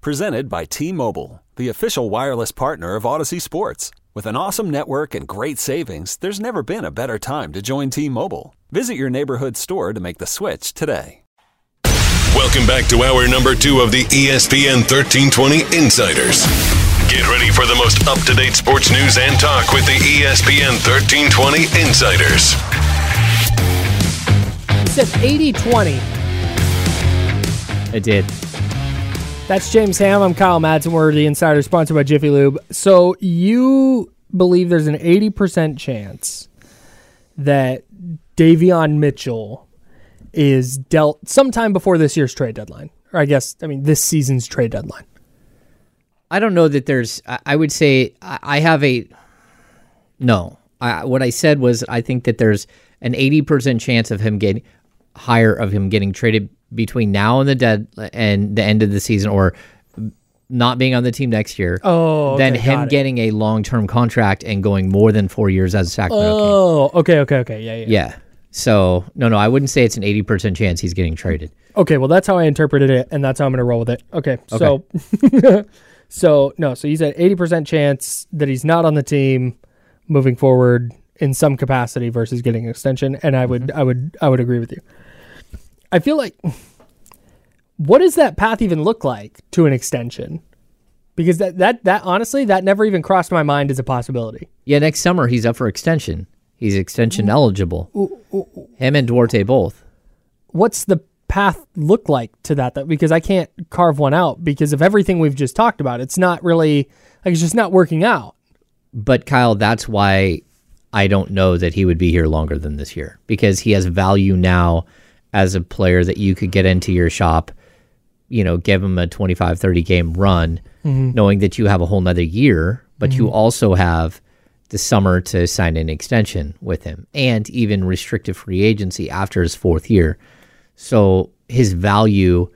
Presented by T Mobile, the official wireless partner of Audacy Sports. With an awesome network and great savings, there's never been a better time to join T Mobile. Visit your neighborhood store to make the switch today. Welcome back to hour number two of the ESPN 1320 Insiders. Get ready for the most up to date sports news and talk with the ESPN 1320 Insiders. It said 80 20. It did. That's James Ham. I'm Kyle Madsen. We're the insider sponsored by Jiffy Lube. So you believe there's an 80% chance that Davion Mitchell is dealt sometime before this year's trade deadline. Or I guess, I mean, this season's trade deadline. I don't know that there's. I would say I have a. No, I, what I said was I think that there's an eighty percent chance of him getting higher of him getting traded between now and the dead and the end of the season, or not being on the team next year. Oh, okay, him getting a long term contract and going more than four years as a Sacramento King. Oh, okay, okay, okay. Yeah, yeah. Yeah. So no, no, I wouldn't say it's an eighty percent chance he's getting traded. Okay, well, that's how I interpreted it, and that's how I'm going to roll with it. Okay, so, so no, so he's at 80% chance that he's not on the team moving forward in some capacity versus getting an extension, and I would, mm-hmm. I would, I would agree with you. I feel like, what does that path even look like to an extension? Because that, that, that honestly, that never even crossed my mind as a possibility. Yeah, next summer he's up for extension. He's extension eligible. Him and Duarte both. what's the path look like to that, that because I can't carve one out because of everything we've just talked about. It's not really like it's just not working out. But Kyle, that's why I don't know that he would be here longer than this year because he has value now as a player that you could get into your shop, you know, give him a 25, 30 game run, knowing that you have a whole nother year, but you also have the summer to sign an extension with him and even restrictive free agency after his fourth year. So his value,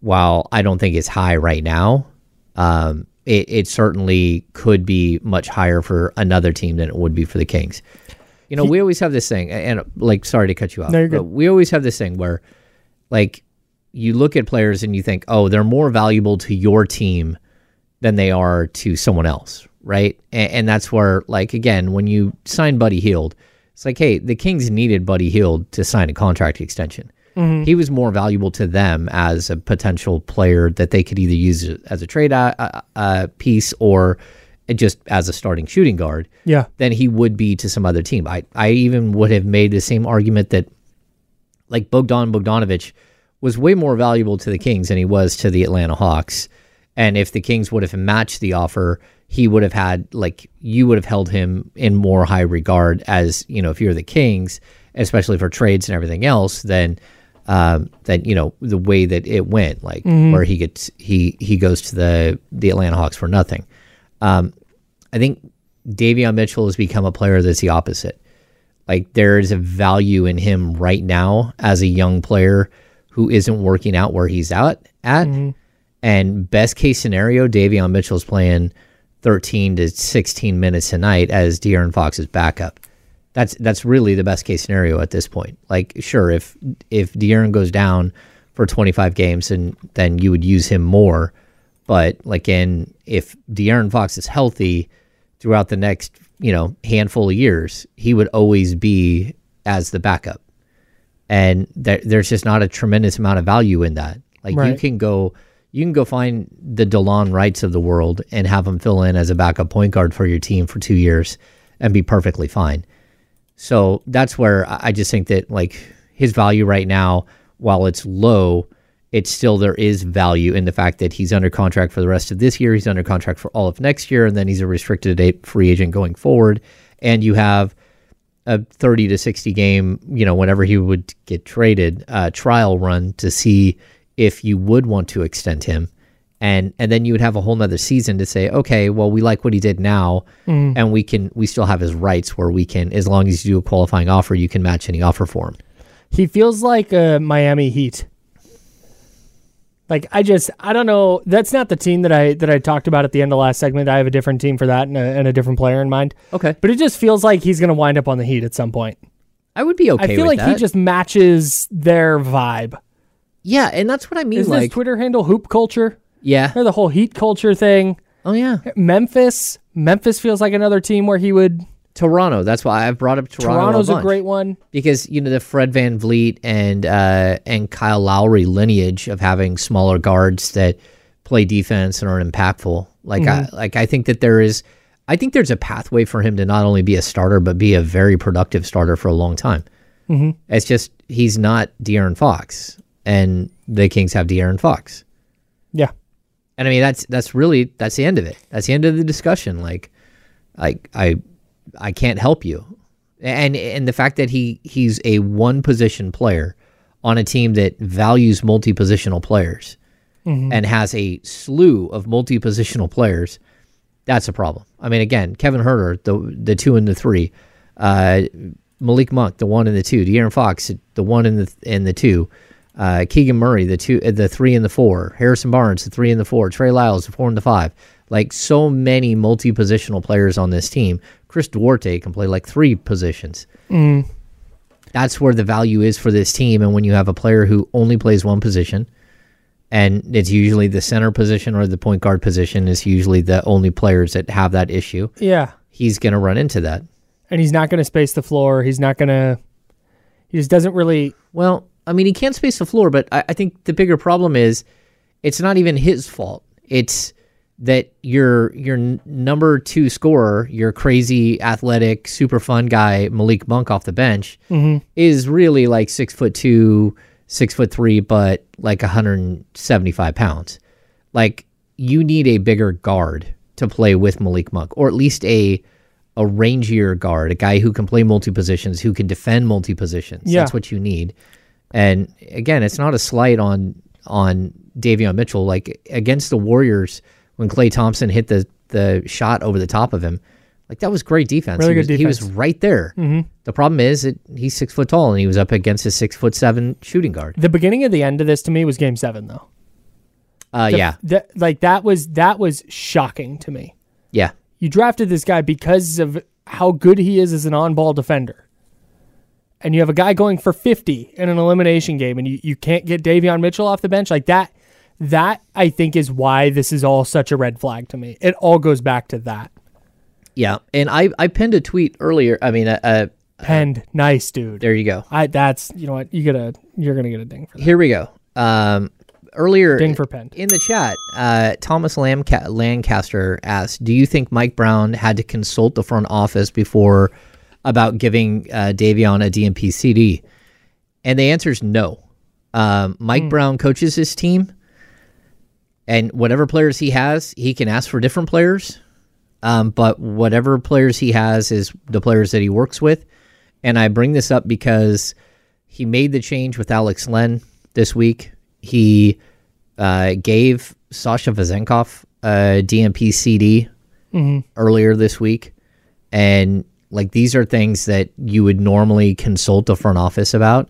while I don't think is high right now, um, it, it certainly could be much higher for another team than it would be for the Kings. You know, we always have this thing, and like, sorry to cut you off. No, but We always have this thing where, like, you look at players and you think, oh, they're more valuable to your team than they are to someone else, right? And, and that's where, like, again, when you sign Buddy Hield, it's like, hey, the Kings needed Buddy Hield to sign a contract extension. He was more valuable to them as a potential player that they could either use as a trade uh, uh, uh, piece or just as a starting shooting guard Yeah. than he would be to some other team. I, I even would have made the same argument that like Bogdan Bogdanovich was way more valuable to the Kings than he was to the Atlanta Hawks. And if the Kings would have matched the offer, he would have had like you would have held him in more high regard as, you know, if you're the Kings, especially for trades and everything else, then um then you know the way that it went like where he gets he he goes to the the Atlanta Hawks for nothing. Um I think Davion Mitchell has become a player that's the opposite. Like there is a value in him right now as a young player who isn't working out where he's at at. Mm-hmm. And best case scenario, Davion Mitchell's playing 13 to 16 minutes tonight as De'Aaron Fox's backup. That's that's really the best case scenario at this point. Like sure, if if De'Aaron goes down for 25 games, and then you would use him more. But like in if De'Aaron Fox is healthy throughout the next you know handful of years, he would always be as the backup, and there, there's just not a tremendous amount of value in that. Like you can go, you can go find the Delon Wrights of the world and have him fill in as a backup point guard for your team for two years, and be perfectly fine. So that's where I just think that like his value right now, while it's low, it's still there is value in the fact that he's under contract for the rest of this year. He's under contract for all of next year, and then he's a restricted free agent going forward. And you have a 30 to 60 game, you know, whenever he would get traded, uh, trial run to see if you would want to extend him. and and then you would have a whole nother season to say, okay, well, we like what he did now, and we can we still have his rights where we can, as long as you do a qualifying offer, you can match any offer for him. He feels like a Miami Heat. Like I just I don't know. That's not the team that I that I talked about at the end of last segment. I have a different team for that and a, and a different player in mind. Okay, But it just feels like he's going to wind up on the Heat at some point. I would be okay. I feel like he just matches their vibe. yeah, and that's what I mean. Isn't like, his Twitter handle hoop culture? yeah, Or the whole Heat culture thing. oh yeah, Memphis. Memphis feels like another team where he would. Toronto. That's why I've brought up Toronto. Toronto's a, a great one. because you know the Fred VanVleet and uh, and Kyle Lowry lineage of having smaller guards that play defense and are impactful. Like I like I think that there is, I think there's a pathway for him to not only be a starter but be a very productive starter for a long time. Mm-hmm. It's just he's not De'Aaron Fox, and the Kings have De'Aaron Fox. Yeah. And I mean that's that's really that's the end of it. That's the end of the discussion. Like, I I I can't help you, and and the fact that he he's a one position player on a team that values multi positional players and has a slew of multi positional players, that's a problem. I mean, again, Kevin Huerter, the the two and the three, uh, Malik Monk, the one and the two, De'Aaron Fox, the one and the and the two. Uh, Keegan Murray, the two, the three and the four. Harrison Barnes, the three and the four. Trey Lyles, the four and the five. Like so many multi-positional players on this team. Chris Duarte can play like three positions. Mm. That's where the value is for this team. And when you have a player who only plays one position, and it's usually the center position or the point guard position is usually the only players that have that issue. Yeah. He's going to run into that. And he's not going to space the floor. He's not going to. He just doesn't really. Well, I mean, he can't space the floor, but I, I think the bigger problem is it's not even his fault. It's that your your number two scorer, your crazy athletic, super fun guy Malik Monk off the bench, mm-hmm. is really like six foot two, six foot three, but like 175 pounds. Like you need a bigger guard to play with Malik Monk, or at least a a rangier guard, a guy who can play multi positions, who can defend multi positions. Yeah. That's what you need. And again, it's not a slight on on Davion Mitchell. Like against the Warriors, when Klay Thompson hit the the shot over the top of him, like that was great defense. Really he, good was, he was right there. Mm-hmm. The problem is that he's six foot tall and he was up against a six foot seven shooting guard. The beginning of the end of this to me was Game Seven, though. Uh, The- yeah, that- like that was that was shocking to me. yeah, You drafted this guy because of how good he is as an on-ball defender, and you have a guy going for fifty in an elimination game, and you, you can't get Davion Mitchell off the bench like that. That I think is why this is all such a red flag to me. It all goes back to that. yeah. And I I pinned a tweet earlier. I mean, uh, uh, Penned, nice dude. there you go. I that's you know what you gotta you're gonna get a ding for that. Here we go. Um, earlier Ding for Penn. in the chat, uh, Thomas Lamca- Lancaster asked, "Do you think Mike Brown had to consult the front office before about giving uh, Davion a DNP CD?" And the answer is no. Um, Mike Brown coaches his team, and whatever players he has, he can ask for different players. Um, but whatever players he has is the players that he works with. And I bring this up because he made the change with Alex Len this week. He uh, gave Sasha Vezenkov a DNP CD earlier this week. And like these are things that you would normally consult the front office about.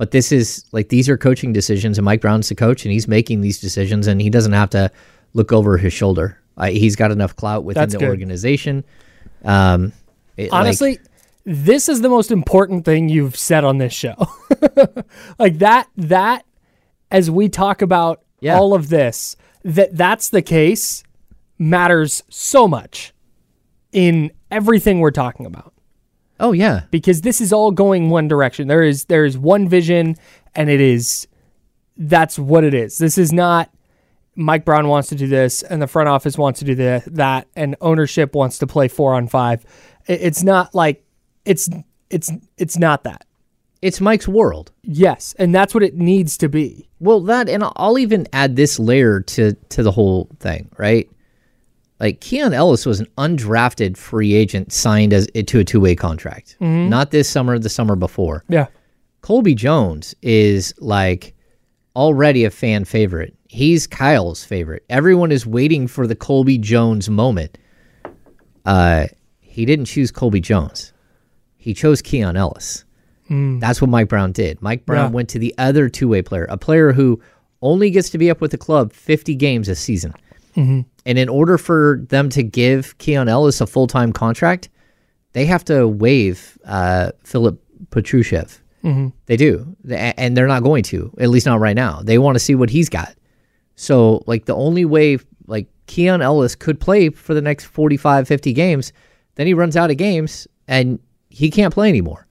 But this is like these are coaching decisions, and Mike Brown's the coach, and he's making these decisions, and he doesn't have to look over his shoulder. Uh, he's got enough clout within That's the good. organization. Um, it- like- Honestly, this is the most important thing you've said on this show. like that that as we talk about Yeah. all of this, that that's the case matters so much in everything we're talking about oh yeah, because this is all going one direction. There is there is one vision and it is that's what it is. This is not Mike Brown wants to do this and the front office wants to do the, that and ownership wants to play 4 on 5. It- It's not like it's it's it's not that. it's Mike's world. Yes, and that's what it needs to be. Well, that and I'll even add this layer to to the whole thing, right? Like Keon Ellis was an undrafted free agent signed as to a two way contract, not this summer, the summer before. Yeah. Colby Jones is like already a fan favorite. he's Kyle's favorite. Everyone is waiting for the Colby Jones moment. Uh, he didn't choose Colby Jones. He chose Keon Ellis. That's what Mike Brown did. Mike Brown Yeah. went to the other two way player, a player who only gets to be up with the club 50 games a season. And in order for them to give Keon Ellis a full time contract, they have to waive uh, Filip Petrusev. They do. And they're not going to, at least not right now. They want to see what he's got. So, like, the only way, like, Keon Ellis could play for the next 45, 50 games, then he runs out of games and he can't play anymore.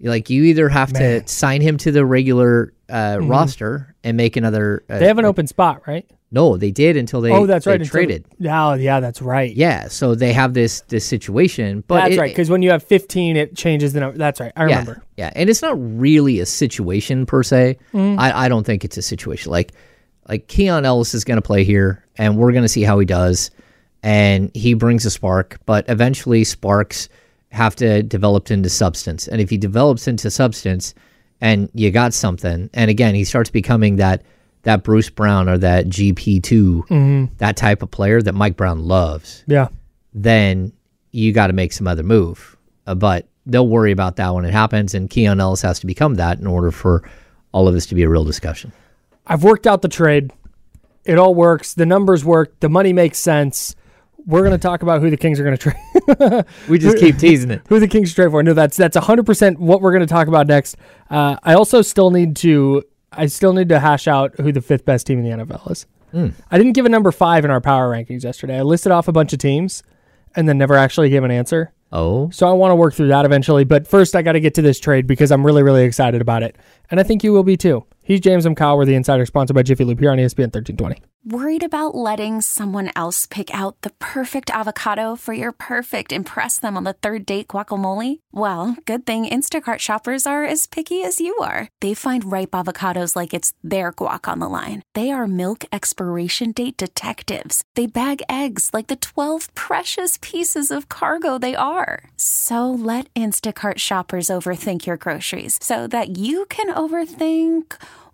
Like, you either have Man. to sign him to the regular uh, roster and make another. Uh, They have an open spot, right? No, they did until they, oh, that's they right. traded. Yeah, yeah, that's right. Yeah, so they have this this situation, but that's it- right. Because when you have 15, it changes the number. That's right. I yeah, remember. yeah, and it's not really a situation per se. Mm-hmm. I, I don't think it's a situation like like Keon Ellis is going to play here, and we're going to see how he does, and he brings a spark, but eventually sparks have to develop into substance, and if he develops into substance, and you got something, and again he starts becoming that that Bruce Brown or that GP 2 Mm-hmm. that type of player that Mike Brown loves Yeah. then you got to make some other move. Uh, but they'll worry about that when it happens, and Keon Ellis has to become that in order for all of this to be a real discussion. I've worked out the trade. It all works. The numbers work. The money makes sense. We're going to talk about who the Kings are going to trade. We just keep teasing it. who the Kings trade for. No, that's that's 100% what we're going to talk about next. Uh, I also still need to I still need to hash out who the fifth best team in the NFL is. Hmm. I didn't give a number 5 in our power rankings yesterday. I listed off a bunch of teams and then never actually gave an answer. Oh, So I want to work through that eventually, but first I got to get to this trade because I'm really really excited about it. And I think you will be too. He's James M. Kyle. We're the insider sponsored by Jiffy Lube here on ESPN 1320. Worried about letting someone else pick out the perfect avocado for your perfect impress them on the third date guacamole? Well, good thing Instacart shoppers are as picky as you are. They find ripe avocados like it's their guac on the line. They are milk expiration date detectives. They bag eggs like the 12 precious pieces of cargo they are. So let Instacart shoppers overthink your groceries so that you can overthink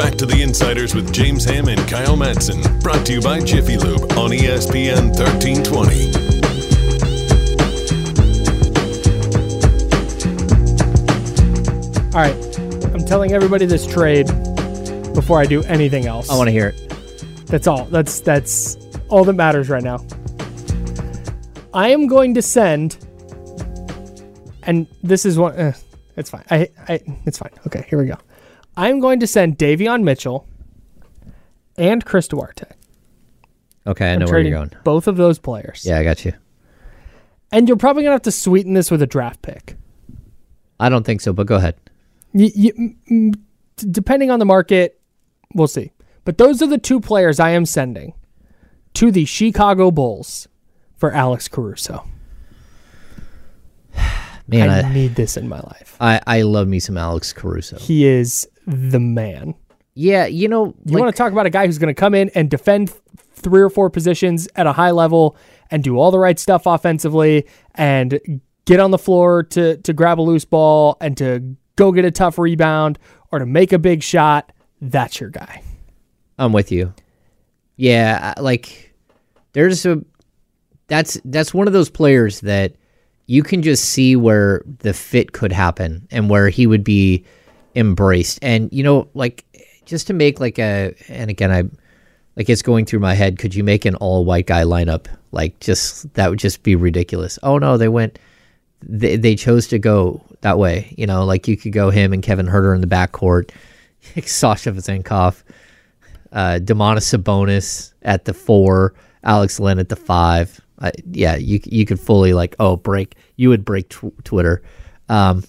Back to the Insiders with James Ham and Kyle Madsen. Brought to you by Jiffy Lube on ESPN 1320. All right. I'm telling everybody this trade before I do anything else. I want to hear it. That's all. That's that's all that matters right now. I am going to send, and this is one. Uh, it's fine. I, I, it's fine. Okay, here we go. I'm going to send Davion Mitchell and Chris Duarte. Okay, I know where you're going. both of those players. Yeah, I got you. And you're probably gonna have to sweeten this with a draft pick. I don't think so, but go ahead. Y- y- d- depending on the market, we'll see. But those are the two players I am sending to the Chicago Bulls for Alex Caruso. Man, I, I, need this in my life. I, I love me some Alex Caruso. He is the man. Yeah, you know, You like, want to talk about a guy who's going to come in and defend three or four positions at a high level and do all the right stuff offensively and get on the floor to to grab a loose ball and to go get a tough rebound or to make a big shot. That's your guy. I'm with you. Yeah, like there's a that's that's one of those players that you can just see where the fit could happen and where he would be embraced. And you know, like just to make like a and again I like it's going through my head, could you make an all white guy lineup? Like just that would just be ridiculous. Oh no, they went they they chose to go that way. You know, like you could go him and Kevin Huerter in the backcourt, Sasha Vezenkov, uh Domantas Sabonis at the four, Alex Len at the five. Uh, yeah, you you could fully like oh break you would break tw- Twitter, um,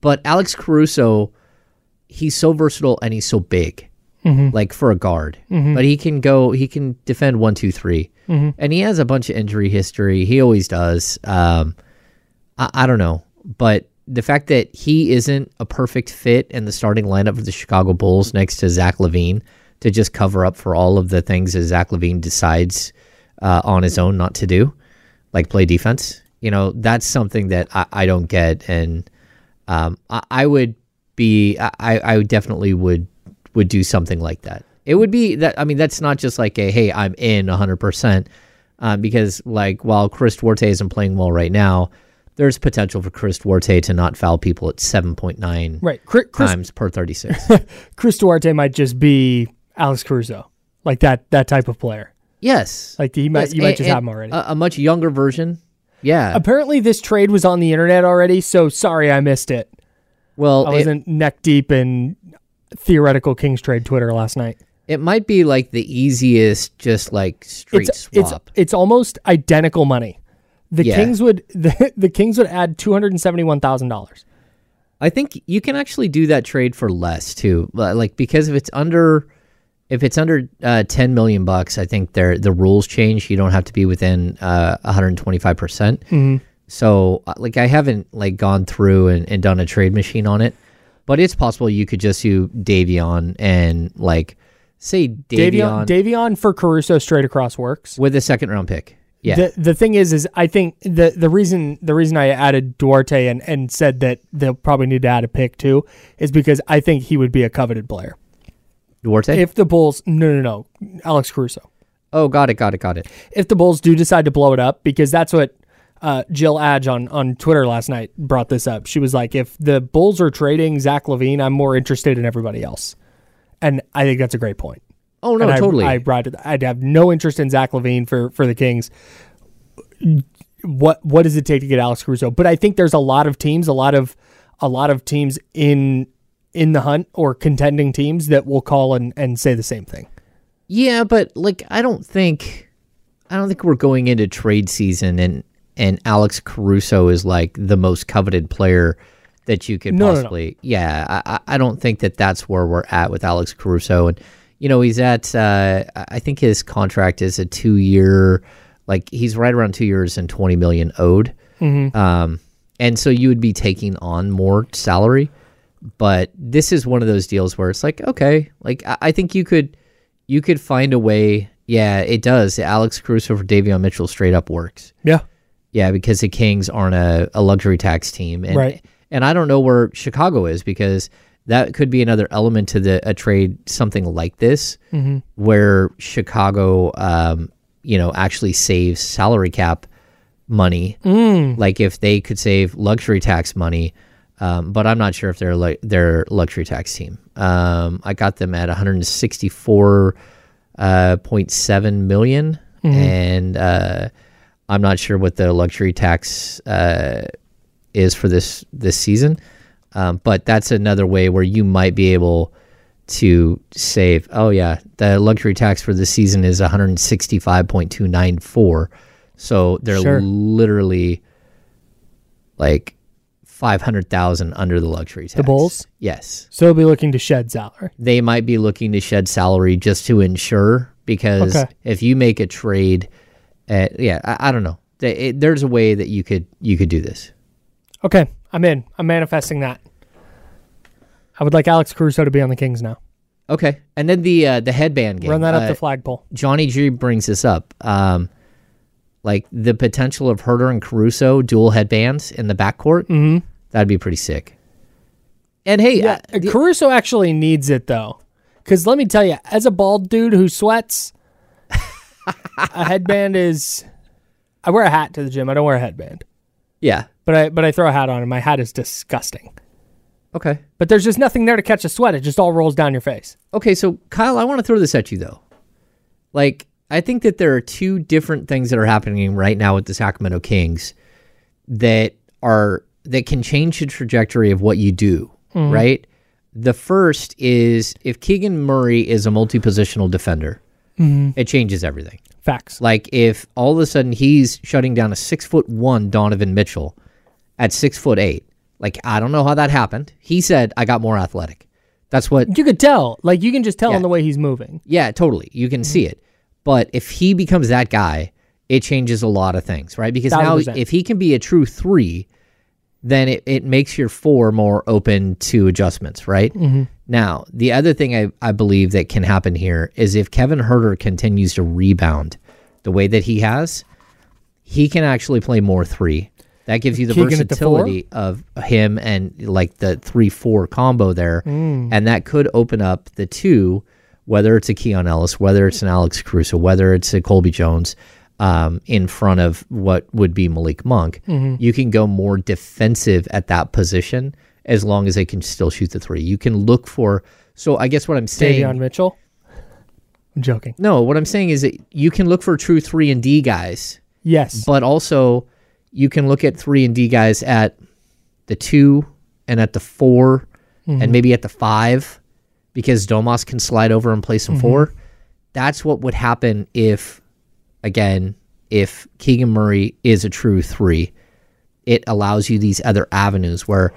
but Alex Caruso, he's so versatile and he's so big, like for a guard. But he can go he can defend one two three. and he has a bunch of injury history. He always does. Um, I, I don't know, but the fact that he isn't a perfect fit in the starting lineup for the Chicago Bulls next to Zach LaVine to just cover up for all of the things that Zach LaVine decides uh, on his own not to do, like play defense. You know, that's something that I, I don't get, and um, I, I would be, I, I definitely would would do something like that. It would be that. I mean, that's not just like a hey, I'm in 100 percent, uh, because like while Chris Duarte isn't playing well right now, there's potential for Chris Duarte to not foul people at 7.9 Right. Chris, times per 36. Chris Duarte might just be Alex Caruso, like that that type of player. yes, Like he might Yes, you might and- just and have him already. A, a much younger version. Yeah. Apparently, this trade was on the internet already, so sorry I missed it. Well, I wasn't neck deep in theoretical Kings trade Twitter last night. it might be like the easiest, just like straight It's it's swap. it's almost identical money. The Yeah. Kings would the, the Kings would add two hundred and seventy one thousand dollars. I think you can actually do that trade for less too. Li- Like because if it's under if it's under uh, 10 million bucks, I think there the rules change. You don't have to be within uh, 125 percent. So uh, like I haven't like gone through and, and done a trade machine on it, but it's possible you could just do Davion and like say Davion Davion, Davion for Caruso straight across works. with a second round pick. Yeah, The the thing is, is I think the the reason the reason I added Duarte and, and said that they'll probably need to add a pick too is because I think he would be a coveted player. Duarte. If the Bulls no no no Alex Caruso. oh, got it, got it, got it. If the Bulls do decide to blow it up, because that's what uh, Jill Adge on, on Twitter last night brought this up. She was like, if the Bulls are trading Zach LaVine, I'm more interested in everybody else. And I think that's a great point. Oh no, And totally. I, ride with- I'd have no interest in Zach LaVine for for the Kings. What what does it take to get Alex Caruso? But I think there's a lot of teams, a lot of a lot of teams in in the hunt or contending teams that will call and, and say the same thing. Yeah, but like I don't think I don't think we're going into trade season and and Alex Caruso is like the most coveted player that you could No, no, no. possibly. Yeah, I, I- don't think that that's where we're at with Alex Caruso, and you know he's at. Uh, I think his contract is a two year, like he's right around two years and twenty million owed. Mm-hmm. Um, and so you would be taking on more salary, but this is one of those deals where it's like okay, like I, I think you could you could find a way. Yeah, it does. Alex Caruso for Davion Mitchell straight up works. Yeah. Yeah, because the Kings aren't a, a luxury tax team, and Right. and I don't know where Chicago is because that could be another element to the a trade something like this, where Chicago, um, you know, actually saves salary cap money. Like if they could save luxury tax money, um, but I'm not sure if they're like they're luxury tax team. Um, I got them at 164 uh, 0.7 million, and uh, I'm not sure what the luxury tax uh, is for this this season. Um, but that's another way where you might be able to save. Oh yeah, the luxury tax for this season is 165.294. So they're Sure. literally like 500,000 under the luxury tax. The Bulls? Yes. So they'll be looking to shed salary. They might be looking to shed salary just to ensure because Okay. if you make a trade at, yeah, I, I don't know. It- there's a way that you could you could do this. Okay, I'm in. I'm manifesting that. I would like Alex Caruso to be on the Kings now. Okay. And then the uh, the headband game. Run that up Uh, the flagpole. Johnny G brings this up. Um, like the potential of Huerter and Caruso dual headbands in the backcourt. Mm-hmm. That'd be pretty sick. And hey, Yeah, uh, Caruso actually needs it though, because let me tell you, as a bald dude who sweats, a headband is. I wear a hat to the gym. I don't wear a headband. yeah, but I but I throw a hat on, and my hat is disgusting. Okay. But there's just nothing there to catch a sweat. It just all rolls down your face. Okay, so Kyle, I want to throw this at you though. Like, I think that there are two different things that are happening right now with the Sacramento Kings that are that can change the trajectory of what you do, mm-hmm. right? The first is if Keegan Murray is a multi-positional defender, mm-hmm. it changes everything. Facts. Like if all of a sudden he's shutting down a six foot one Donovan Mitchell at six foot eight. Like I don't know how that happened. He said I got more athletic. That's what You could tell. Like you can just tell Yeah. in the way he's moving. yeah, totally. You can see it. But if he becomes that guy, it changes a lot of things, right? Because Thousand now if he can be a true three, then it, it makes your four more open to adjustments, right? Mm-hmm. Now, the other thing I, I believe that can happen here is if Kevin Huerter continues to rebound the way that he has, he can actually play more three. That gives you the Keegan versatility of him and like the three four combo there, Mm. and that could open up the two, whether it's a Keon Ellis, whether it's an Alex Caruso, whether it's a Colby Jones, um, in front of what would be Malik Monk. Mm-hmm. You can go more defensive at that position as long as they can still shoot the three. You can look for. So I guess what I'm saying. Davion Mitchell. I'm joking. No, what I'm saying is that you can look for true three and D guys Yes. but also you can look at three and D guys at the two and at the 4 and mm-hmm. maybe at the five because Domas can slide over and play some mm-hmm. four. That's what would happen if, again, if Keegan Murray is a true three. It allows you these other avenues where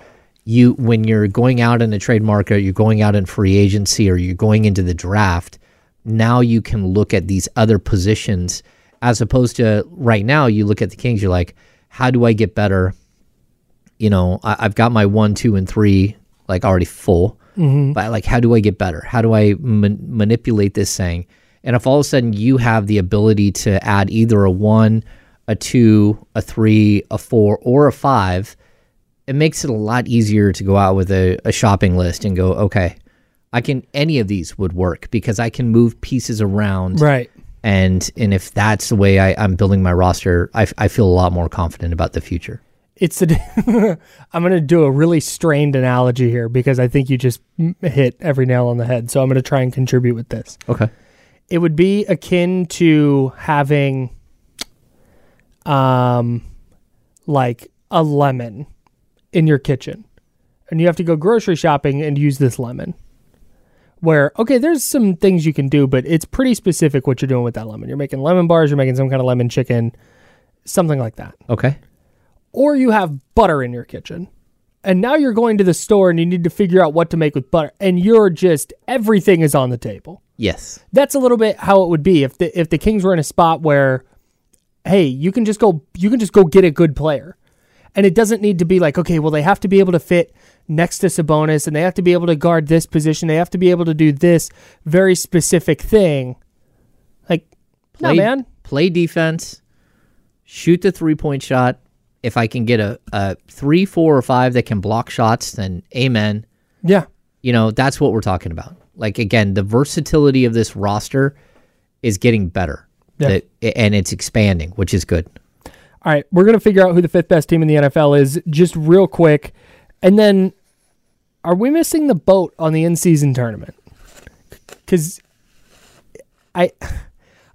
you, when you're going out in a trade market, you're going out in free agency, or you're going into the draft, now you can look at these other positions as opposed to right now you look at the Kings, you're like, how do I get better? You know, I, I've got my one, two, and three like already full, mm-hmm. but like, how do I get better? How do I man- manipulate this thing? And if all of a sudden you have the ability to add either a one, a two, a three, a four, or a five, it makes it a lot easier to go out with a, a shopping list and go, okay, I can any of these would work because I can move pieces around right. and and if that's the way I, I'm building my roster, I, f- I feel a lot more confident about the future. It's a. I'm going to do a really strained analogy here because I think you just hit every nail on the head. So I'm going to try and contribute with this. Okay. It would be akin to having, um, like a lemon in your kitchen, and you have to go grocery shopping and use this lemon. Where okay, there's some things you can do, but it's pretty specific what you're doing with that lemon. You're making lemon bars, you're making some kind of lemon chicken, something like that. Okay. or you have butter in your kitchen. And now you're going to the store and you need to figure out what to make with butter and you're just everything is on the table. Yes. That's a little bit how it would be if the if the Kings were in a spot where hey, you can just go you can just go get a good player. And it doesn't need to be like, okay, well they have to be able to fit next to Sabonis and they have to be able to guard this position. They have to be able to do this very specific thing. Like no Play, man. Play defense. Shoot the three point shot. If I can get a, a three, four, or five that can block shots, then amen. Yeah. You know, that's what we're talking about. Like again, the versatility of this roster is getting better. Yeah. That- and it's expanding, which is good. All right, we're gonna figure out who the fifth best team in the NFL is just real quick, and then are we missing the boat on the in-season tournament? Because I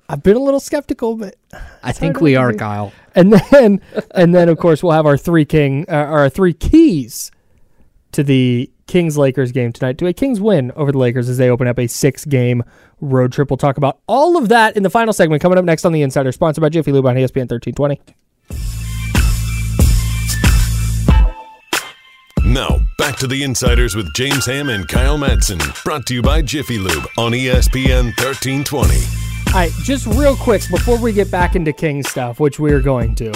I've been a little skeptical, but I think we are. Kyle. and then and then of course we'll have our three king uh, our three keys to the Kings Lakers game tonight to a Kings win over the Lakers as they open up a six game road trip. We'll talk about all of that in the final segment coming up next on the Insider, sponsored by Jiffy Lube on ESPN thirteen twenty. Now, back to the Insiders with James Ham and Kyle Madsen. Brought to you by Jiffy Lube on ESPN 1320. All right, just real quick before we get back into King stuff, which we are going to.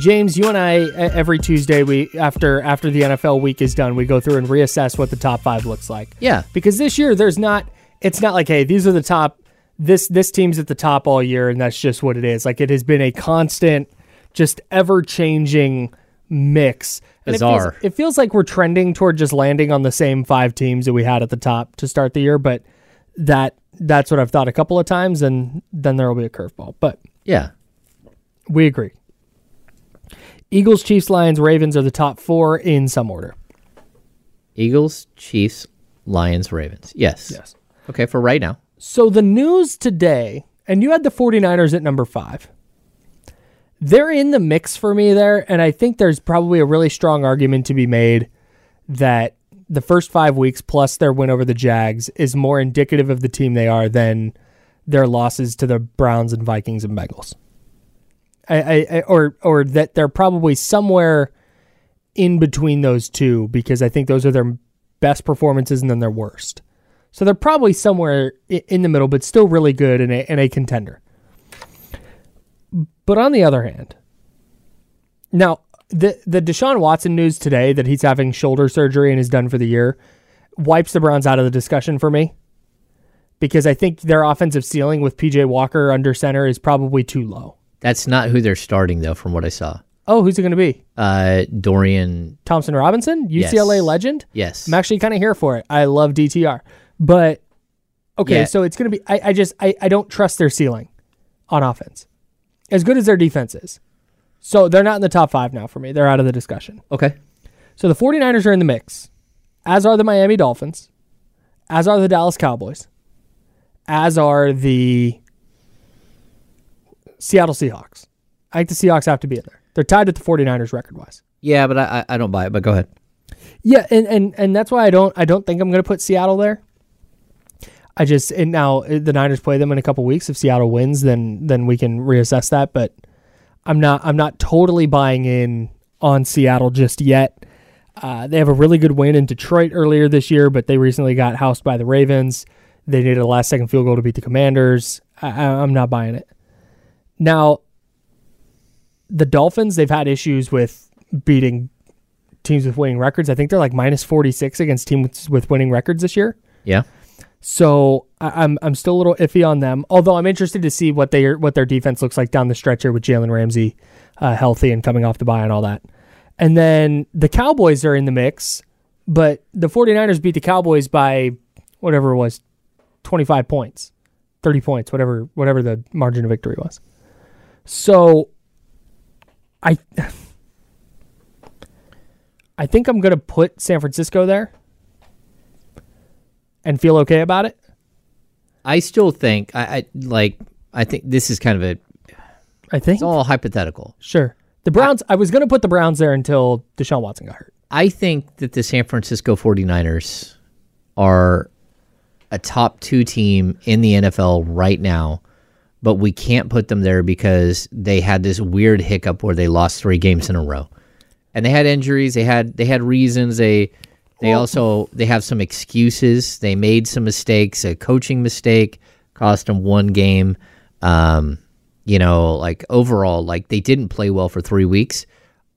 James, you and I every Tuesday we after after the NFL week is done, we go through and reassess what the top 5 looks like. Yeah. Because this year there's not it's not like hey, these are the top this this team's at the top all year and that's just what it is. Like it has been a constant just ever-changing mix. And it feels- Bizarre. it feels like we're trending toward just landing on the same five teams that we had at the top to start the year, but that that's what I've thought a couple of times, and then there will be a curveball. But Yeah. we agree. Eagles, Chiefs, Lions, Ravens are the top four in some order. Eagles, Chiefs, Lions, Ravens. Yes. Yes. Okay, for right now. So the news today, and you had the 49ers at number five. They're in the mix for me there, and I think there's probably a really strong argument to be made that the first five weeks plus their win over the Jags is more indicative of the team they are than their losses to the Browns and Vikings and Bengals. I, I, or or that they're probably somewhere in between those two because I think those are their best performances and then their worst. So they're probably somewhere in the middle, but still really good and a, and a contender. But on the other hand, now the the Deshaun Watson news today that he's having shoulder surgery and is done for the year wipes the Browns out of the discussion for me because I think their offensive ceiling with PJ Walker under center is probably too low. That's not who they're starting though, from what I saw. Oh, who's it going to be? Uh, Dorian. Thompson Robinson, UCLA Yes. legend. Yes. I'm actually kind of here for it. I love DTR, but okay, Yeah. so it's going to be. I, I just I, I don't trust their ceiling on offense, as good as their defense is. So they're not in the top five now for me. They're out of the discussion. Okay. So the 49ers are in the mix, as are the Miami Dolphins, as are the Dallas Cowboys, as are the Seattle Seahawks. I think the Seahawks have to be in there. They're tied with the 49ers record wise. Yeah, but I, I I don't buy it. But go ahead. Yeah, and, and and that's why I don't I don't think I'm going to put Seattle there. I just and now uh, the Niners play them in a couple weeks. If Seattle wins, then then we can reassess that. But I'm not I'm not totally buying in on Seattle just yet. Uh, they have a really good win in Detroit earlier this year, but they recently got housed by the Ravens. They needed a last second field goal to beat the Commanders. I, I- I'm not buying it. Now, the Dolphins they've had issues with beating teams with winning records. I think they're like minus 46 against teams with winning records this year. Yeah. So I, I'm I'm still a little iffy on them. Although I'm interested to see what they what their defense looks like down the stretch here with Jalen Ramsey uh, healthy and coming off the bye and all that. And then the Cowboys are in the mix, but the 49ers beat the Cowboys by whatever it was, 25 points, 30 points, whatever whatever the margin of victory was. So I I think I'm going to put San Francisco there and feel okay about it. I still think I, I like. I think this is kind of a. I think. It's all hypothetical. Sure. The Browns, I, was going to put the Browns there until Deshaun Watson got hurt. I think that the San Francisco 49ers are a top two team in the NFL right now, but we can't put them there because they had this weird hiccup where they lost three games in a row. And they had injuries, they had they had reasons, they they also they have some excuses. They made some mistakes, a coaching mistake cost them one game. Um, you know, like overall, like they didn't play well for three weeks.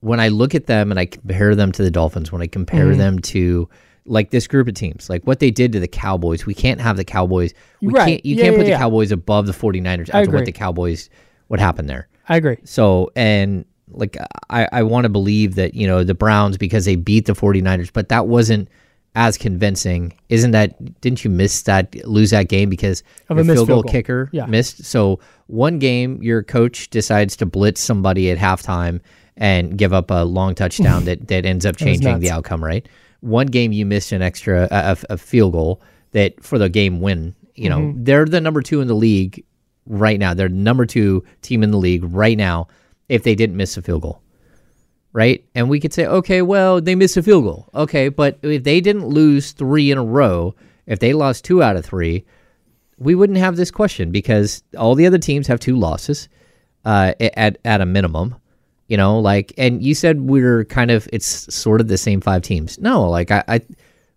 When I look at them and I compare them to the Dolphins, when I compare Mm-hmm. them to like this group of teams, like what they did to the Cowboys, we can't have the Cowboys. We Right. can't. You Yeah, can't yeah, put the. Cowboys above the 49ers I after what the Cowboys what happened there. I agree. So, and like, I, I want to believe that, you know, the Browns, because they beat the 49ers, but that wasn't as convincing. Isn't that, didn't you miss that, lose that game because Of your field goal goal. kicker Yeah. missed? So, one game, your coach decides to blitz somebody at halftime and give up a long touchdown that, that ends up changing the outcome, right? One game, you missed an extra, a, a, field goal that for the game win. You know, Mm-hmm. they're the number two in the league right now. They're the number two team in the league right now if they didn't miss a field goal. Right? And we could say, okay, well, they missed a field goal. Okay, but if they didn't lose three in a row, if they lost two out of three, we wouldn't have this question because all the other teams have two losses uh, at, at a minimum. You know, like, and you said we're kind of, it's sort of the same five teams. No, like, I, I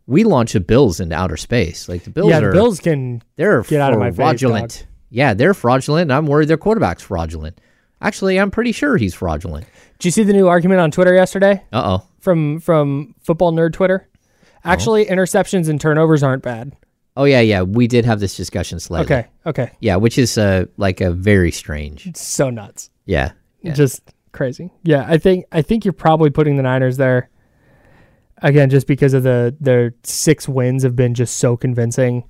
we launch the Bills into outer space. Like, the Bills yeah, are. the Bills can. They're Get out of my fraudulent. dog. Yeah, they're fraudulent. I'm worried their quarterback's fraudulent. Actually, I'm pretty sure he's fraudulent. Did you see the new argument on Twitter yesterday Uh oh. from from football nerd Twitter? Actually, interceptions and turnovers aren't bad. Oh yeah, yeah. We did have this discussion slightly. Okay, okay, Yeah, which is uh like a very strange. so nuts, Yeah. Yeah. just crazy. Yeah, I think I think you're probably putting the Niners there again, just because of the their six wins have been just so convincing.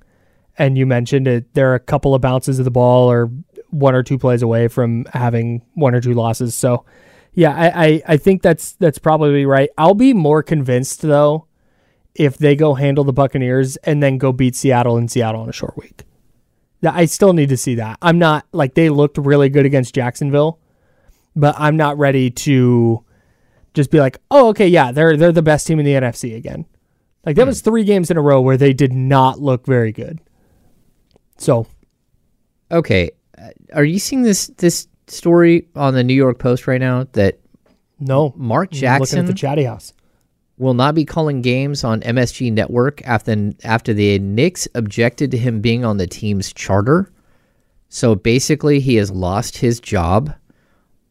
And you mentioned it, there are a couple of bounces of the ball or one or two plays away from having one or two losses. So, Yeah, I, I, I think that's that's probably right. I'll be more convinced though if they go handle the Buccaneers and then go beat Seattle in Seattle on a short week. I still need to see that. I'm not like they looked really good against Jacksonville, but I'm not ready to just be like, oh, okay, yeah, they're they're the best team in the NFC again. Like that hmm. was three games in a row where they did not look very good. So Okay, are you seeing this this story on the New York Post right now that no, Mark I'm looking Jackson at the chatty house. will not be calling games on MSG Network after after the Knicks objected to him being on the team's charter. So basically, he has lost his job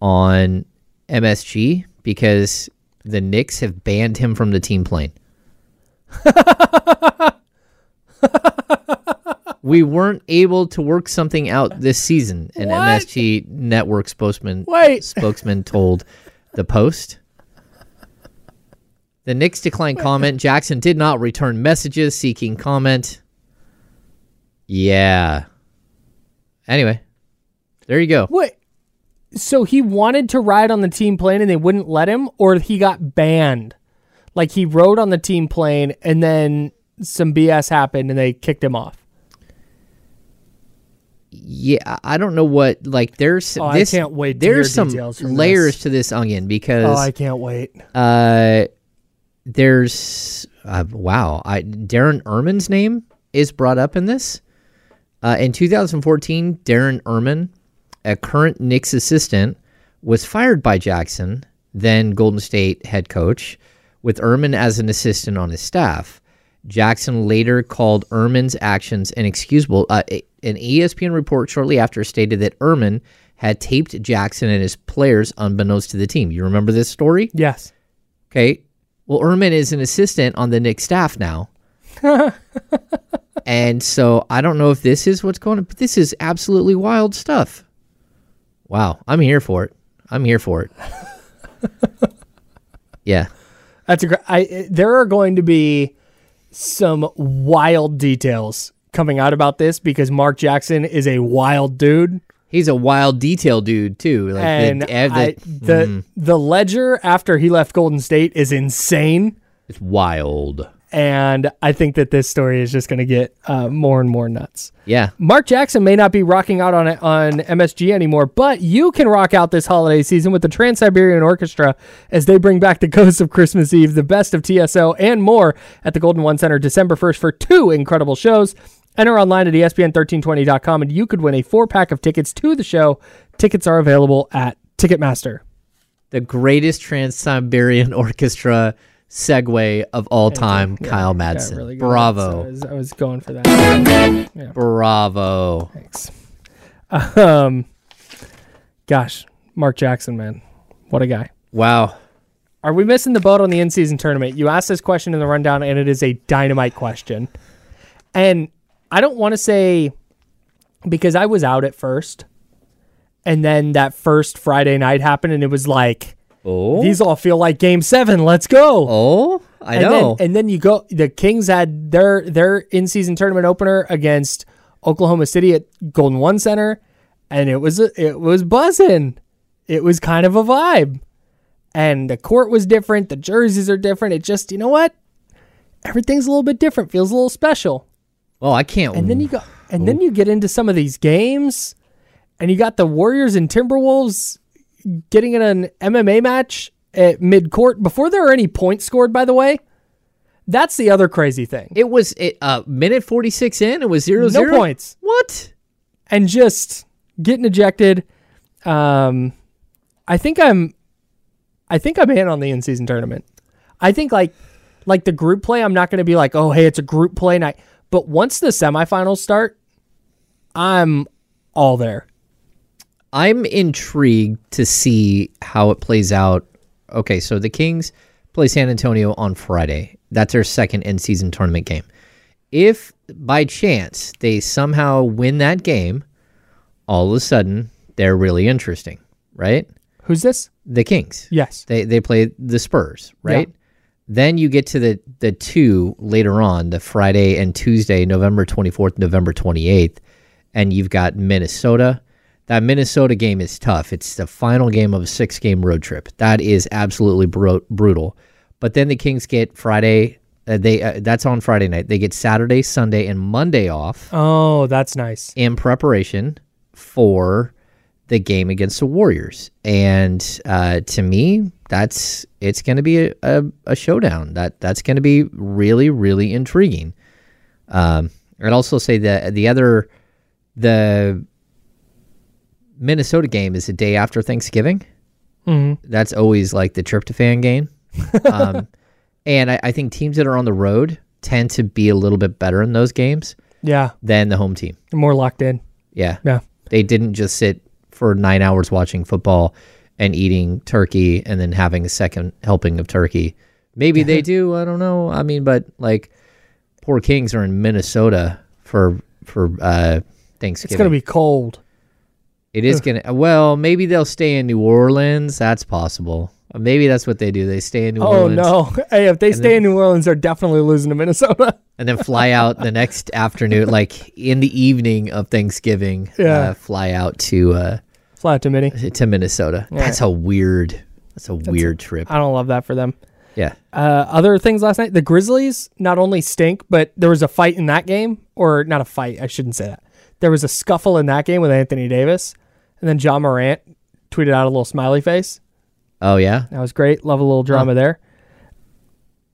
on MSG because the Knicks have banned him from the team plane. we weren't able to work something out this season, an What? MSG Network spokesman Wait. spokesman told the Post. The Knicks declined comment. Jackson did not return messages seeking comment. Yeah. Anyway, there you go. Wait, so he wanted to ride on the team plane and they wouldn't let him, or he got banned? Like he rode on the team plane and then some BS happened and they kicked him off. Yeah, I- don't know what like there's Oh, I can't wait there's some layers this. to this onion because Oh, because I can't wait. uh, there's uh, wow, I Darren Erman's name is brought up in this. Uh, in 2014, Darren Erman, a current Knicks assistant, was fired by Jackson, then Golden State head coach, with Erman as an assistant on his staff. Jackson later called Erman's actions inexcusable. Uh, an ESPN report shortly after stated that Erman had taped Jackson and his players unbeknownst to the team. You remember this story? Yes. Okay. Well, Erman is an assistant on the Knicks staff now. and so I don't know if this is what's going on, but this is absolutely wild stuff. Wow. I'm here for it. I'm here for it. yeah. That's a great. I there are going to be some wild details coming out about this because Mark Jackson is a wild dude, He's a wild detail dude, too. Like and the, uh, the- I, the the ledger after he left Golden State is insane. it's wild. And I think that this story is just going to get uh, more and more nuts. Yeah. Mark Jackson may not be rocking out on on MSG anymore, but you can rock out this holiday season with the Trans Siberian Orchestra as they bring back the Ghosts of Christmas Eve, the best of TSO, and more at the Golden One Center December 1st for two incredible shows. Enter online at E ESPN1320.com and you could win a four pack of tickets to the show. Tickets are available at Ticketmaster. The greatest Trans Siberian Orchestra segue of all time, Kyle Got Madsen. really good. So I Bravo. was, I was going for that. Bravo. Thanks. Um, gosh, Mark Jackson, man, what a guy. Wow. Are we missing the boat on the in-season tournament? You asked this question in the rundown, and it is a dynamite question. And I don't want to say because I was out at first, and then that first Friday night happened, and it was like Oh. these all feel like Game Seven. Let's go. Oh, I and know. Then, and then you go. The Kings had their their in season tournament opener against Oklahoma City at Golden One Center, and it was it was buzzing. It was kind of a vibe, and the court was different. The jerseys are different. It just you know what, everything's a little bit different. Feels a little special. oh, I can't. And then you go, and then oh. you get into some of these games, and you got the Warriors and Timberwolves getting in an MMA match at mid court before there are any points scored. By the way, that's the other crazy thing. it was a uh, minute 46 in. It was 0 No 0. points. What? and just getting ejected. Um, I think I'm, I think I'm in on the in season tournament. I think like, like the group play, I'm not going to be like, oh hey, it's a group play night. But once the semifinals start, I'm all there. I'm intrigued to see how it plays out. Okay, so the Kings play San Antonio on Friday. That's their second in season tournament game. If by chance they somehow win that game, all of a sudden they're really interesting, right? Who's this? The Kings. Yes. They they play the Spurs, right? Yeah. Then you get to the the two later on, the Friday and Tuesday, November 24th, November 28th, and you've got Minnesota. That Minnesota game is tough. It's the final game of a six game road trip. That is absolutely bru- brutal. But then the Kings get Friday. Uh, they uh, that's on Friday night. They get Saturday, Sunday, and Monday off Oh, that's nice. in preparation for the game against the Warriors. And uh, to me, that's it's going to be a, a, a showdown. That that's going to be really really intriguing. Um, I'd also say that the other the Minnesota game is the day after Thanksgiving. Mm-hmm. That's always like the tryptophan game. um, and I, I think teams that are on the road tend to be a little bit better in those games Yeah, than the home team. more locked in. Yeah. Yeah. They didn't just sit for nine hours watching football and eating turkey and then having a second helping of turkey. Maybe they do. I don't know. I mean, but like, poor Kings are in Minnesota for for uh, Thanksgiving. It's gonna be cold. It is gonna. Well, maybe they'll stay in New Orleans. That's possible. Uh, Maybe that's what they do. They stay in New Oh Orleans Oh no! Hey, if they stay in New Orleans, they're definitely losing to Minnesota. and then fly out the next afternoon, like in the evening of Thanksgiving. Yeah. Uh, fly out to uh, Flat to Mini. to Minnesota. That's a weird. That's a weird trip. I don't love that for them. Yeah. Uh, other things last night, the Grizzlies not only stink, but there was a fight in that game, or not a fight. I shouldn't say that. There was a scuffle in that game with Anthony Davis, and then Ja Morant tweeted out a little smiley face. Oh yeah. That was great. Love a little drama there.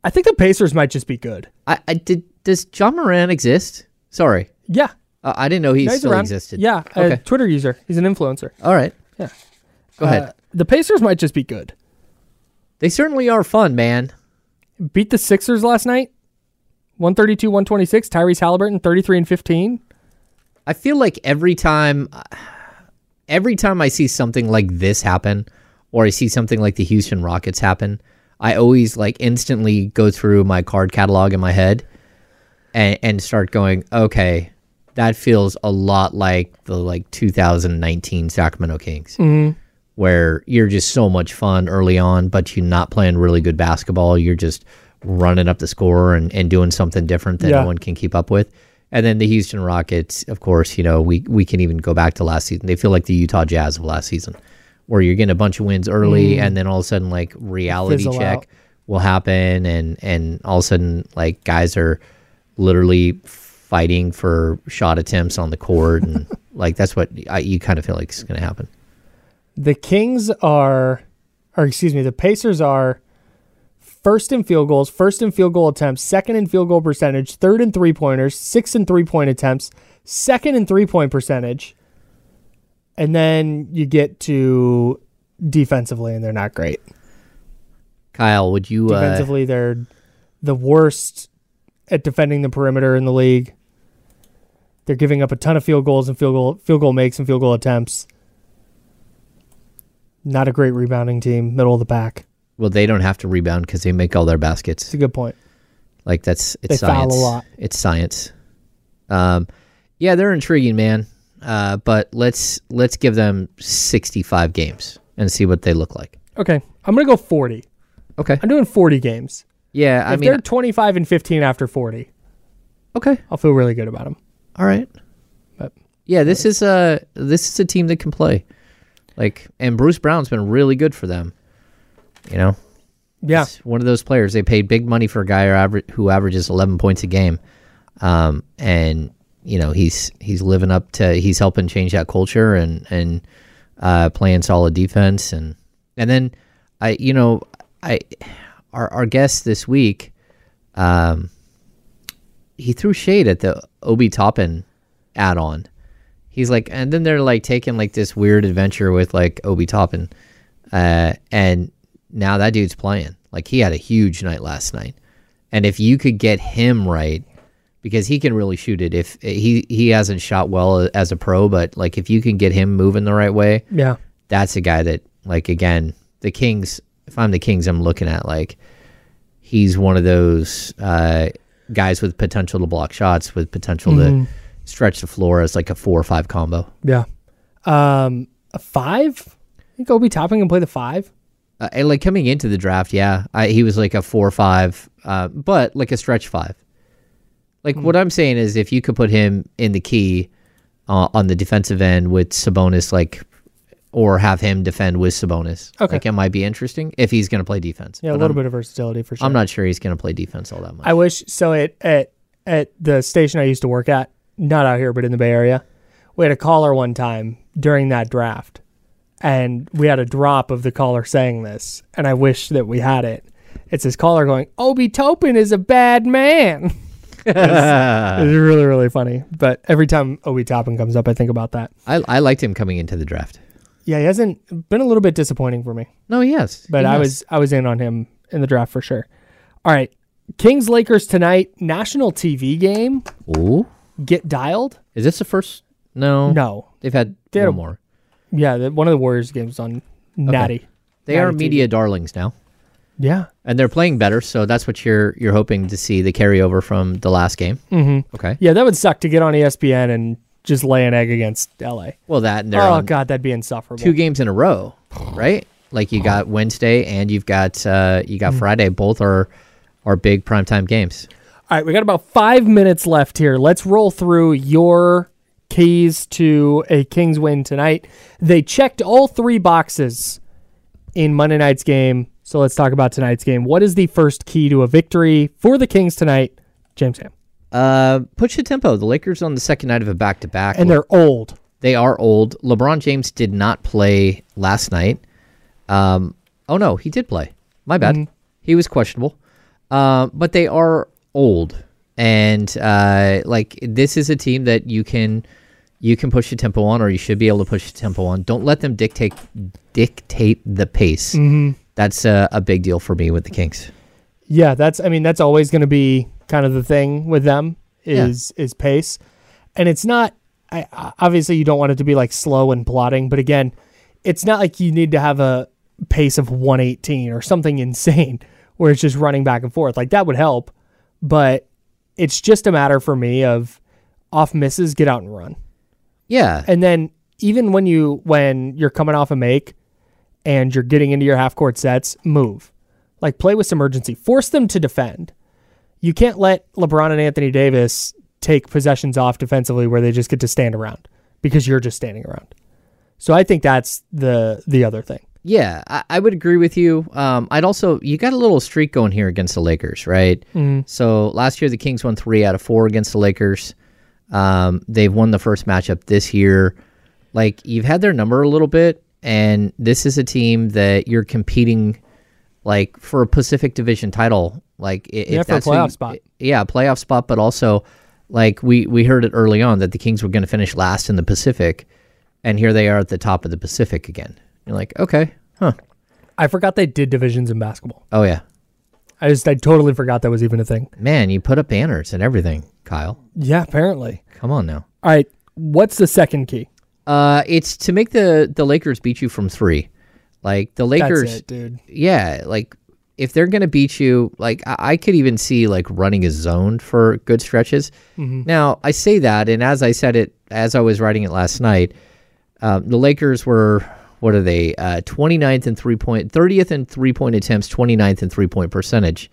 I think the Pacers might just be good. I, I did. Does Ja Morant exist? Sorry, Yeah, uh, I didn't know he No, still around. existed. Yeah, Okay. a Twitter user. He's an influencer. All right. Yeah. Go ahead. Uh, the Pacers might just be good. they certainly are fun, man. Beat the Sixers last night. 132 126. Tyrese Halliburton 33 and 15. I feel like every time, every time I see something like this happen, or I see something like the Houston Rockets happen, I always like instantly go through my card catalog in my head and, and start going, okay, that feels a lot like the like 2019 Sacramento Kings, mm-hmm. where you're just so much fun early on, but you're not playing really good basketball. You're just running up the score and, and doing something different that Yeah. no one can keep up with. And then the Houston Rockets, of course, you know, we, we can even go back to last season. They feel like the Utah Jazz of last season, where you're getting a bunch of wins early mm. and then all of a sudden, like, reality Fizzle check out. will happen. And, and all of a sudden, like, guys are literally fighting for shot attempts on the court. And, like, that's what I, you kind of feel like is going to happen. The Kings are, or excuse me, the Pacers are first in field goals, first in field goal attempts, second in field goal percentage, third in three pointers, sixth in three point attempts, second in three point percentage. And then you get to defensively, and they're not great. Kyle, would you. Uh, Defensively, they're the worst at defending the perimeter in the league. They're giving up a ton of field goals and field goal field goal makes and field goal attempts. Not a great rebounding team, middle of the pack. Well, they don't have to rebound because they make all their baskets. It's a good point. Like that's it's They foul a science. lot. It's science. Um, yeah, they're intriguing, man. Uh, but let's let's give them sixty-five games and see what they look like. Okay, I'm gonna go 40. Okay. I'm doing 40 games. Yeah, I if mean, they're 25 and 15 after 40, okay, I'll feel really good about them. all right. But Yeah, this is a this is a team that can play. Like, and Bruce Brown's been really good for them. You know, yeah, He's one of those players. They paid big money for a guy who, averages 11 points a game, um, and you know he's he's living up to he's helping change that culture and and uh, playing solid defense. And and then I you know I our our guest this week, um, he threw shade at the Obi Toppin add-on. He's like, and then they're like taking like this weird adventure with like Obi Toppin, uh, and now that dude's playing. Like he had a huge night last night, and if you could get him right, because he can really shoot it. If he he hasn't shot well as a pro, but like if you can get him moving the right way, yeah. that's a guy that like again the Kings. If I'm the Kings, I'm looking at like he's one of those uh, guys with potential to block shots, with potential Mm-hmm. to stretch the floor as like a four or five combo. Yeah. Um, a five? I think Obi Toppin can play the five. Uh, like coming into the draft, yeah, I, he was like a four or five, uh, but like a stretch five. Like what I'm saying is, if you could put him in the key, uh, on the defensive end with Sabonis, like, or have him defend with Sabonis. Okay. Like, it might be interesting if he's going to play defense. Yeah, a little I'm, bit of versatility for sure. I'm not sure he's going to play defense all that much. I wish so. At at at the station I used to work at, not out here, but in the Bay Area, we had a caller one time during that draft, and we had a drop of the caller saying this, and I wish that we had it. It's this caller going, "Obi Toppin is a bad man." it's, it's really really funny. But every time Obi Toppin comes up, I think about that. I, I liked him coming into the draft. Yeah, he hasn't been a little bit disappointing for me. No, yes. but he I has. was I was in on him in the draft for sure. All right, Kings Lakers tonight, national TV game. Ooh. Get dialed? Is this the first? No. No, They've had They had a- more. Yeah, the, one of the Warriors games on Natty. They are Natty TV. media darlings now. Yeah, And they're playing better, so that's what you're you're hoping to see the carryover from the last game. Mm-hmm. Okay. yeah, that would suck to get on ESPN and just lay an egg against LA. Well, that and Oh god, that'd be insufferable. two games in a row, right? Like you got Wednesday and you've got uh, you got Friday. Both are are big primetime games. All right, we got about five minutes left here. Let's roll through your keys to a Kings win tonight. They checked all three boxes in Monday night's game. So let's talk about tonight's game. What is the first key to a victory for the Kings tonight? James Ham. Uh, push the tempo. The Lakers on the second night of a back to back, And they're old. they are old. LeBron James did not play last night. Um, oh no, he did play. My bad. Mm-hmm. He was questionable. Um, but they are old, and uh, like this is a team that you can you can push the tempo on, or you should be able to push the tempo on. Don't let them dictate dictate the pace. Mm-hmm. That's a, a big deal for me with the Kings. Yeah, that's I mean that's always going to be kind of the thing with them is is pace. And it's not I I- obviously you don't want it to be like slow and plodding, but again, it's not like you need to have a pace of 118 or something insane where it's just running back and forth. Like that would help, but it's just a matter for me of off misses, get out and run. Yeah, And then even when you when you're coming off a make and you're getting into your half court sets, move. Like play with some urgency. Force them to defend. You can't let LeBron and Anthony Davis take possessions off defensively where they just get to stand around because you're just standing around. So I think that's the the other thing. Yeah, I, I would agree with you. Um, I'd also you got a little streak going here against the Lakers, right? Mm-hmm. So last year the Kings won three out of four against the Lakers. Um, they've won the first matchup this year. Like you've had their number a little bit, and this is a team that you're competing like for a Pacific Division title. Like if Yeah, for a that's playoff you- spot. Yeah, playoff spot, but also like we we heard it early on that the Kings were going to finish last in the Pacific, and here they are at the top of the Pacific again. You're like, okay, huh? I forgot they did divisions in basketball. Oh yeah, I just I totally forgot that was even a thing. man, you put up banners and everything, Kyle. Yeah, apparently. Come on now. All right, what's the second key? Uh, it's to make the the Lakers beat you from three. Like the Lakers, That's it, dude. yeah, like if they're gonna beat you, like I, I could even see like running a zone for good stretches. Now I say that, and as I said it, as I was writing it last night, um, the Lakers were what are they? Uh, 29th and three point, 30th in three point attempts, 29th and three point percentage,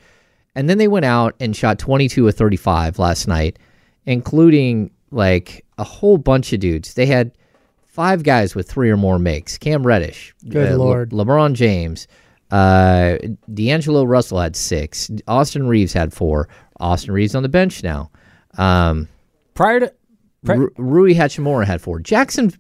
and then they went out and shot 22 of 35 last night, including like a whole bunch of dudes. They had five guys with three or more makes. Cam Reddish, Good Le- Lord. LeBron James, uh, D'Angelo Russell had six. Austin Reaves had four. Austin Reaves on the bench now. Um, Prior to pri- Ru- Rui Hachimura had four. Jackson.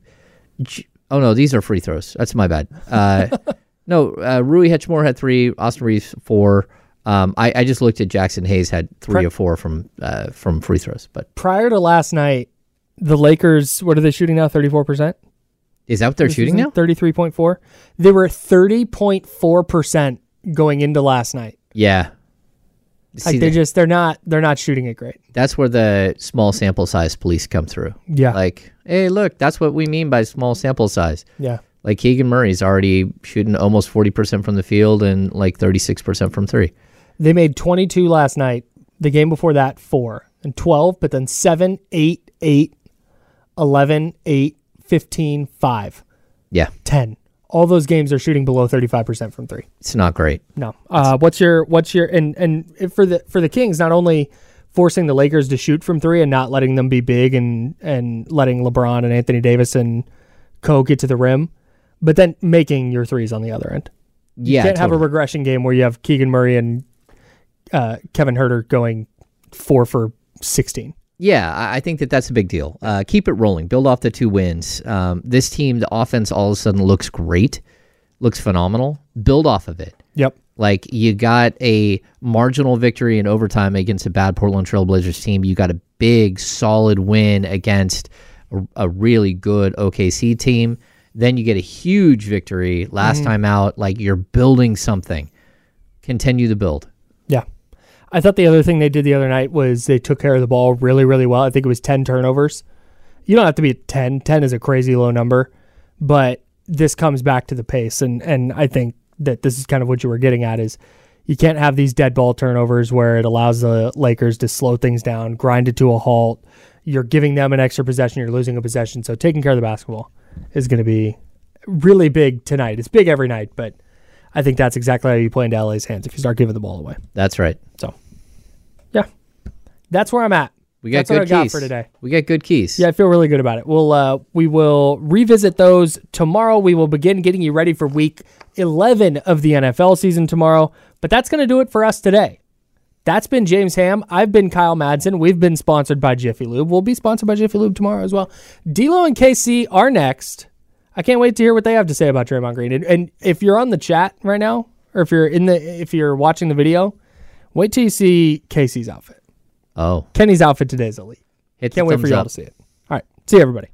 J- oh no, these are free throws. That's my bad. Uh, no, uh, Rui Hachimura had three. Austin Reaves four. Um, I, I just looked at Jaxson Hayes had three Pre- or four from uh, from free throws. But prior to last night, the Lakers, what are they shooting now? 34%? is that what they're shooting now? 33.4. They were 30.4% going into last night. Yeah. Like See, they th- just they're not they're not shooting it great. that's where the small sample size police come through. Yeah. Like, hey, look, that's what we mean by small sample size. yeah. Like Keegan Murray's already shooting almost forty percent from the field and like thirty six percent from three. They made 22 last night. The game before that, 4 and 12, but then 7, 8, 8, 11, 8, 15, 5, Yeah, 10. All those games are shooting below 35% from 3. it's not great. No. Uh, what's your what's your and and for the for the Kings not only forcing the Lakers to shoot from three and not letting them be big and and letting LeBron and Anthony Davis and Co get to the rim, but then making your threes on the other end. You Yeah, can't have a regression game where you have Keegan Murray and uh, Kevin Huerter going four for sixteen. Yeah, I think that that's a big deal. Uh, keep it rolling. Build off the two wins. Um, this team, the offense all of a sudden looks great, looks phenomenal. Build off of it. Yep. Like you got a marginal victory in overtime against a bad Portland Trailblazers team. You got a big, solid win against a, a really good OKC team. Then you get a huge victory last time out. Like you're building something. Continue the build. I thought the other thing they did the other night was they took care of the ball really, really well. I think it was 10 turnovers. You don't have to be at 10. 10 is a crazy low number, but this comes back to the pace. And, and I think that this is kind of what you were getting at is you can't have these dead ball turnovers where it allows the Lakers to slow things down, grind it to a halt. You're giving them an extra possession, you're losing a possession. So taking care of the basketball is going to be really big tonight. It's big every night, but I think that's exactly how you play into LA's hands if you start giving the ball away. That's right. So, yeah, that's where I'm at. We got that's good I got keys for today. We got good keys. Yeah, I feel really good about it. We'll uh, we will revisit those tomorrow. We will begin getting you ready for week 11 of the NFL season tomorrow. But that's going to do it for us today. That's been James Ham. I've been Kyle Madsen. We've been sponsored by Jiffy Lube. We'll be sponsored by Jiffy Lube tomorrow as well. D'Lo and KC are next. I can't wait to hear what they have to say about Draymond Green. And, and if you're on the chat right now, or if you're in the if you're watching the video, wait till you see Casey's outfit. Oh, Kenny's outfit today is elite. hit Can't wait for y'all up. to see it. All right. See you, everybody.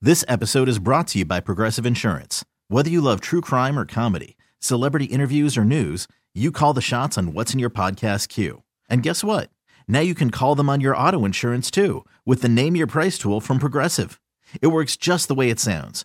This episode is brought to you by Progressive Insurance. Whether you love true crime or comedy, celebrity interviews or news, you call the shots on what's in your podcast queue. And guess what? Now you can call them on your auto insurance too with the Name Your Price tool from Progressive. It works just the way it sounds.